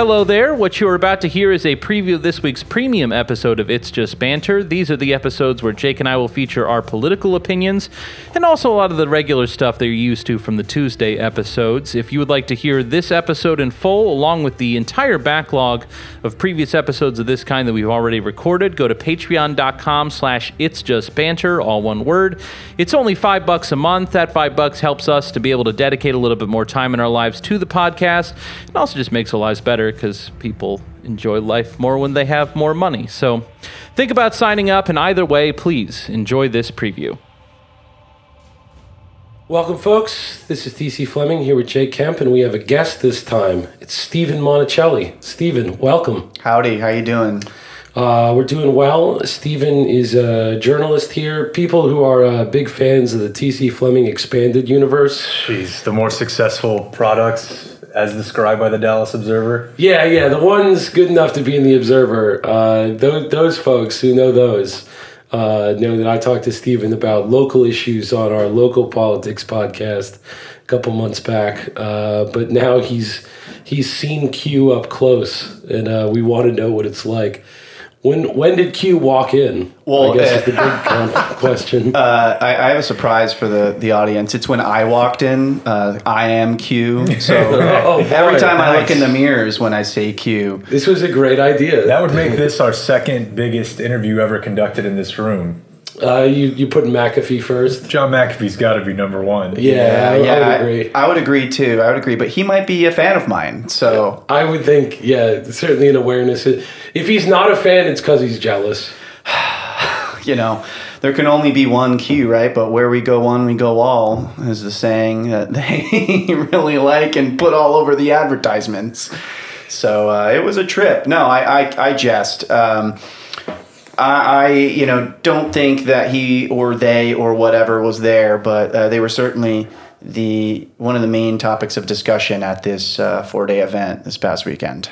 Hello there. What you're about to hear is a preview of this week's premium episode of It's Just Banter. These are the episodes where Jake and I will feature our political opinions and also a lot of the regular stuff that you're used to from the Tuesday episodes. If you would like to hear this episode in full, along with the entire backlog of previous episodes of this kind that we've already recorded, go to patreon.com slash It's Just Banter, all one word. It's only five bucks a month. That five bucks helps us to be able to dedicate a little bit more time in our lives to the podcast and also just makes our lives better because people enjoy life more when they have more money. So think about signing up, and either way, please enjoy this preview. Welcome, folks. This is TC Fleming here with Jake Kemp, and we have a guest this time. It's Stephen Monacelli. Stephen, welcome. Howdy, how you doing? Uh, we're doing well. Stephen is a journalist here. People who are uh, big fans of the TC Fleming expanded universe. Jeez, the more successful products as described by the Dallas Observer. Yeah, yeah, the ones good enough to be in the Observer. Uh, those, those folks who know those uh, know that I talked to Stephen about local issues on our local politics podcast a couple months back. Uh, but now he's he's seen Q up close, and uh, we want to know what it's like. When when did Q walk in? Well, I guess uh, is the big question. Uh, I, I have a surprise for the, the audience. It's when I walked in. Uh, I am Q. So Oh, every boy, time I look in the mirrors when I say Q, this was a great idea. That would make this our second biggest interview ever conducted in this room. Uh, you you put McAfee first. John McAfee's got to be number one. Yeah, I, I yeah, would agree. I, would agree too. I would agree, but he might be a fan of mine. So I would think, yeah, certainly an awareness. If he's not a fan, it's because he's jealous. you know, there can only be one Q, right? But where we go one, we go all, is the saying that they really like and put all over the advertisements. So uh, it was a trip. No, I I, I jest. Um, I, I you know don't think that he or they or whatever was there, but uh, they were certainly the one of the main topics of discussion at this uh, four day event this past weekend.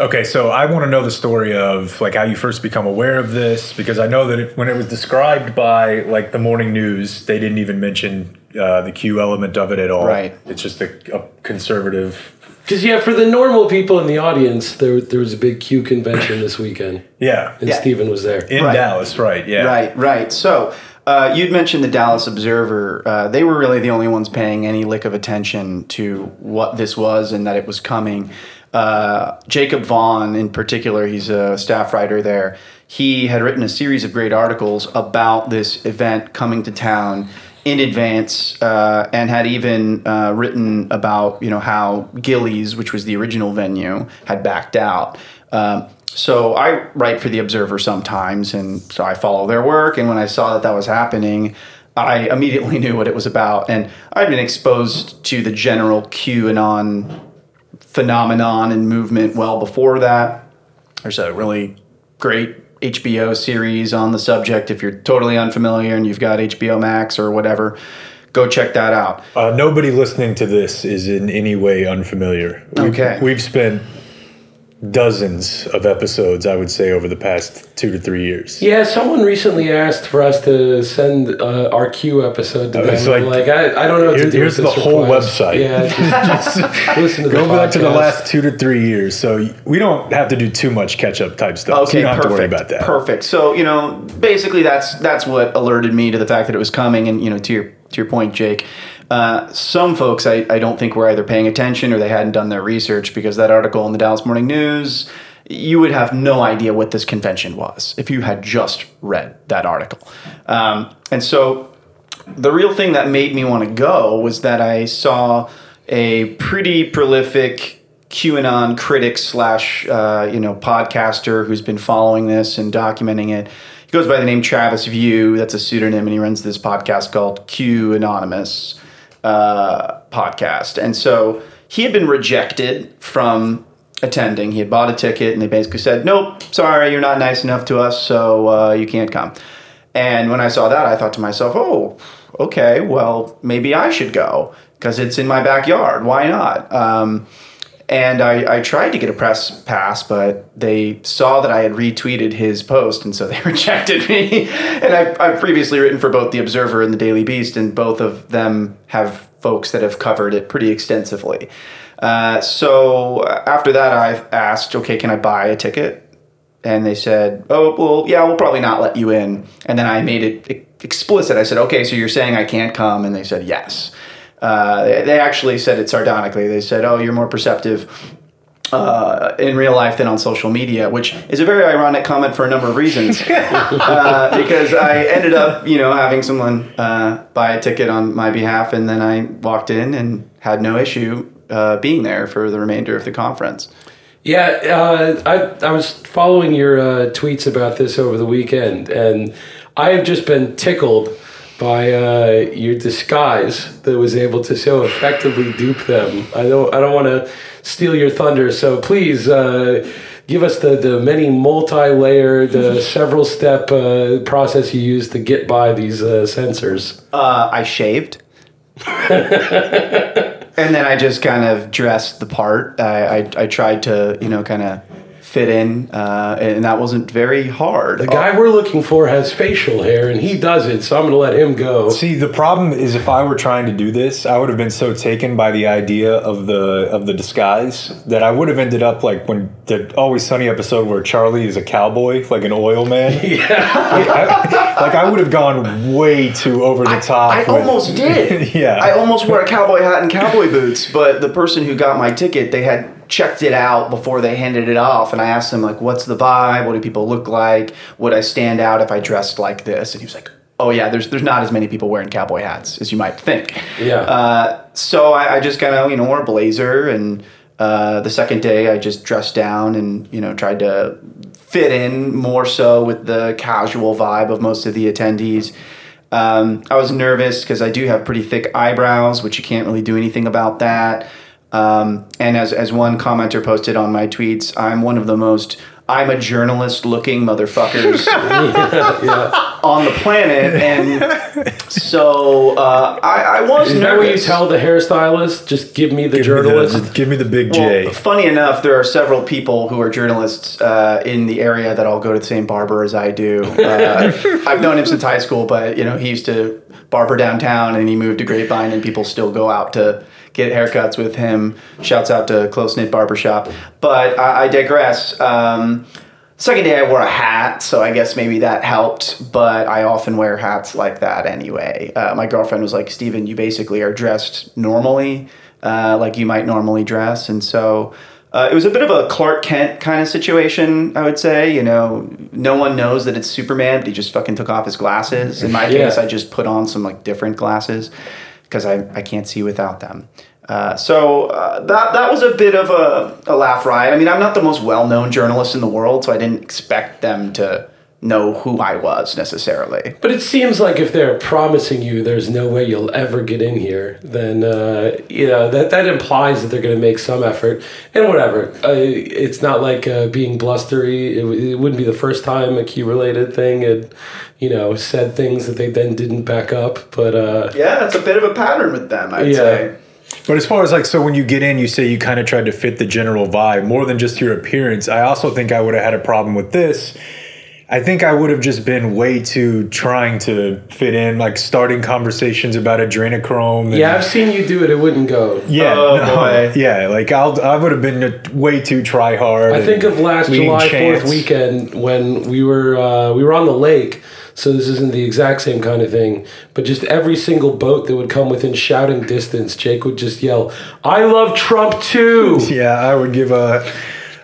Okay, so I want to know the story of like how you first become aware of this because I know that it, when it was described by like the morning news, they didn't even mention uh, the Q element of it at all. Right. It's just a, a conservative. Because yeah, for the normal people in the audience, there there was a big Q convention this weekend, Yeah. and Yeah. Stephen was there. In Right. Dallas, right? Yeah. Right, right. So uh, you'd mentioned the Dallas Observer. Uh, they were really the only ones paying any lick of attention to what this was and that it was coming. Uh, Jacob Vaughn, in particular, he's a staff writer there. He had written a series of great articles about this event coming to town in advance, uh, and had even uh, written about you know how Gilley's, which was the original venue, had backed out. Um, so I write for the Observer sometimes, and so I follow their work. And when I saw that that was happening, I immediately knew what it was about. And I'd been exposed to the general QAnon phenomenon and movement well before that. There's a really great HBO series on the subject. If you're totally unfamiliar and you've got HBO Max or whatever, go check that out. Uh, nobody listening to this is in any way unfamiliar. We've- Okay. We've spent dozens of episodes, I would say, over the past two to three years. Yeah, someone recently asked for us to send uh, our Q episode to them. it's like- like, I, I don't know what Here- to do. here's with this the whole request. website. Yeah, just, just listen to the Go back to the last two to three years. So we don't have to do too much catch up type stuff. so Okay, you don't have perfect. to worry about that. Perfect. So you know, basically, that's that's what alerted me to the fact that it was coming. And you know, to your to your point, Jake, uh, some folks I, I don't think were either paying attention or they hadn't done their research because that article in the Dallas Morning News, you would have no idea what this convention was if you had just read that article. Um, and so the real thing that made me want to go was that I saw a pretty prolific QAnon critic slash uh, you know podcaster who's been following this and documenting it. He goes by the name Travis View. That's a pseudonym, and he runs this podcast called Q Anonymous uh, podcast. And so he had been rejected from attending. He had bought a ticket, and they basically said, "Nope, sorry, you're not nice enough to us, so uh, you can't come." And when I saw that, I thought to myself, "Oh, okay, well, maybe I should go because it's in my backyard. Why not?" Um, and I, I tried to get a press pass, but they saw that I had retweeted his post, and so they rejected me. and I've, I've previously written for both The Observer and The Daily Beast, and both of them have folks that have covered it pretty extensively. Uh, so after that, I asked, okay, can I buy a ticket? And they said, oh, well, yeah, we'll probably not let you in. And then I made it explicit. I said, okay, so you're saying I can't come? And they said, yes. Uh, they they actually said it sardonically. They said, oh, you're more perceptive uh, in real life than on social media, which is a very ironic comment for a number of reasons. uh, because I ended up, you know, having someone uh, buy a ticket on my behalf, and then I walked in and had no issue uh, being there for the remainder of the conference. Yeah, uh, I, I was following your uh, tweets about this over the weekend, and I have just been tickled by uh, your disguise that was able to so effectively dupe them. I don't I don't want to steal your thunder, so please uh, give us the, the many multi-layered, uh, several step uh, process you use to get by these uh, sensors. Uh, I shaved. and then I just kind of dressed the part. I, I, I tried to, you know, kind of fit in, uh, and that wasn't very hard. The guy we're looking for has facial hair, and he does it, so I'm going to let him go. See, the problem is if I were trying to do this, I would have been so taken by the idea of the of the disguise that I would have ended up like when the Always Sunny episode where Charlie is a cowboy, like an oil man. Yeah. like, I, like I would have gone way too over the top. I with- almost did. Yeah. I almost wore a cowboy hat and cowboy boots, but the person who got my ticket, they had checked it out before they handed it off, and I asked him like, "What's the vibe? What do people look like? Would I stand out if I dressed like this?" And he was like, "Oh yeah, there's there's not as many people wearing cowboy hats as you might think." Yeah. Uh, so I, I just kind of you know wore a blazer, and uh, the second day I just dressed down and you know tried to fit in more so with the casual vibe of most of the attendees. Um, I was nervous because I do have pretty thick eyebrows, which you can't really do anything about that. Um, and as, as one commenter posted on my tweets, I'm one of the most I'm a journalist looking motherfuckers on the planet. And so uh, I, I was Is that what you tell the hairstylist? Just give me the Give me the- journalist. give me the big J. Well, funny enough, there are several people who are journalists uh, in the area that all go to the same barber as I do. Uh, I've known him since high school, but you know he used to barber downtown, and he moved to Grapevine, and people still go out to get haircuts with him. Shouts out to Close Knit Barbershop. But I, I digress. Um, Second day, I wore a hat, so I guess maybe that helped. But I often wear hats like that anyway. Uh, my girlfriend was like, "Steven, you basically are dressed normally, uh, like you might normally dress," and so uh, it was a bit of a Clark Kent kind of situation. I would say, you know, no one knows that it's Superman, but he just fucking took off his glasses. In my Yeah. case, I just put on some like different glasses because I, I can't see without them. Uh, so uh, that that was a bit of a, a laugh riot. I mean, I'm not the most well known journalist in the world, so I didn't expect them to know who I was necessarily. But it seems like if they're promising you there's no way you'll ever get in here, then uh, you know that that implies that they're going to make some effort. And whatever, uh, it's not like uh, being blustery. It, it wouldn't be the first time a key related thing had, you know, said things that they then didn't back up. But uh, Yeah, that's a bit of a pattern with them, I'd Yeah. say. But as far as like, so when you get in, you say you kind of tried to fit the general vibe more than just your appearance. I also think I would have had a problem with this. I think I would have just been way too trying to fit in, like starting conversations about adrenochrome. and- yeah, I've seen you do it. It wouldn't go. yeah, Oh, no, boy. yeah. Like I'll, I would have been way too try hard. I think of last July Fourth weekend when we were uh, we were on the lake. So this isn't the exact same kind of thing, but just every single boat that would come within shouting distance, Jake would just yell, "I love Trump too." Yeah, I would give a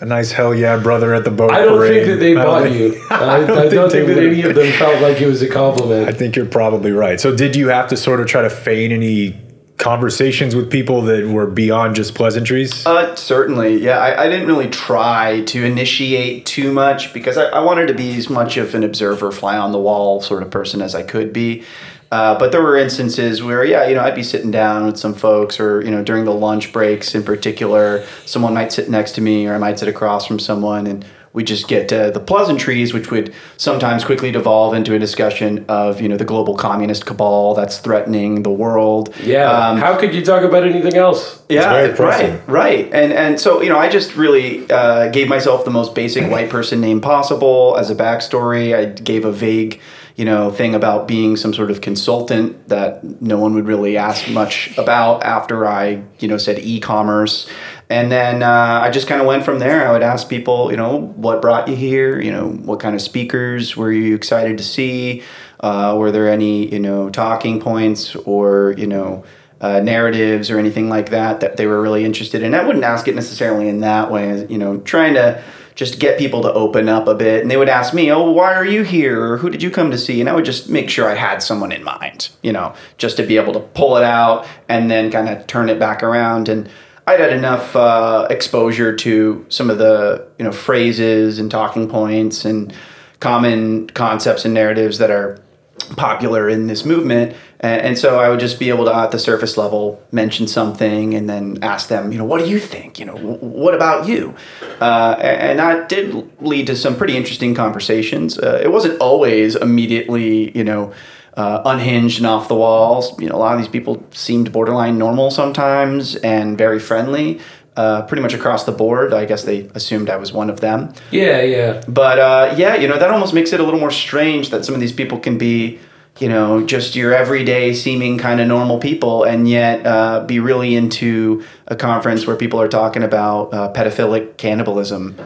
a nice hell yeah, brother at the boat. I don't parade. think that they don't bought think- you. I, I don't, they think that any of them felt like it was a compliment. I think you're probably right. So, did you have to sort of try to feign any conversations with people that were beyond just pleasantries? Uh, certainly, yeah. I, I didn't really try to initiate too much because I, I wanted to be as much of an observer, fly on the wall sort of person as I could be. Uh, but there were instances where, yeah, you know, I'd be sitting down with some folks, or you know, during the lunch breaks in particular, someone might sit next to me, or I might sit across from someone, and we just get uh, the pleasantries, which would sometimes quickly devolve into a discussion of, you know, the global communist cabal that's threatening the world. yeah. Um, How could you talk about anything else? yeah, very right, right, and and so you know, I just really uh, gave myself the most basic white person name possible as a backstory. I gave a vague, you know, thing about being some sort of consultant that no one would really ask much about after I, you know, said e-commerce. And then uh, I just kind of went from there. I would ask people, you know, what brought you here? You know, what kind of speakers were you excited to see? Uh, were there any, you know, talking points or, you know, uh, narratives or anything like that that they were really interested in? I wouldn't ask it necessarily in that way, you know, trying to just get people to open up a bit. And they would ask me, oh, why are you here? Or who did you come to see? And I would just make sure I had someone in mind, you know, just to be able to pull it out and then kind of turn it back around. And I'd had enough uh, exposure to some of the, you know, phrases and talking points and common concepts and narratives that are popular in this movement. And, so I would just be able to, at the surface level, mention something and then ask them, you know, what do you think? You know, what about you? Uh, and that did lead to some pretty interesting conversations. Uh, it wasn't always immediately, you know, uh, unhinged and off the walls. You know, a lot of these people seemed borderline normal sometimes and very friendly. Uh, pretty much across the board. I guess they assumed I was one of them. Yeah, yeah. But uh, yeah, you know, that almost makes it a little more strange that some of these people can be, you know, just your everyday seeming kind of normal people and yet uh, be really into a conference where people are talking about uh, pedophilic cannibalism.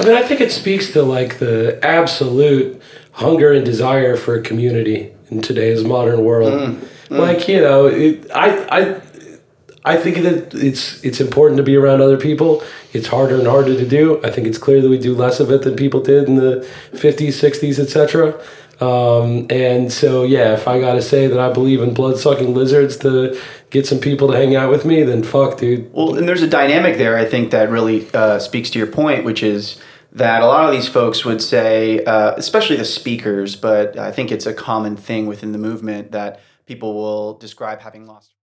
I mean, I think it speaks to like the absolute hunger and desire for a community in today's modern world. Mm, mm. Like, you know, it, I, I, I think that it's it's important to be around other people. It's harder and harder to do. I think it's clear that we do less of it than people did in the 50s, 60s, etc. Um, and so, yeah, if I got to say that I believe in blood sucking lizards to get some people to hang out with me, then fuck, dude. Well, and there's a dynamic there, I think, that really uh, speaks to your point, which is that a lot of these folks would say, uh, especially the speakers, but I think it's a common thing within the movement that people will describe having lost.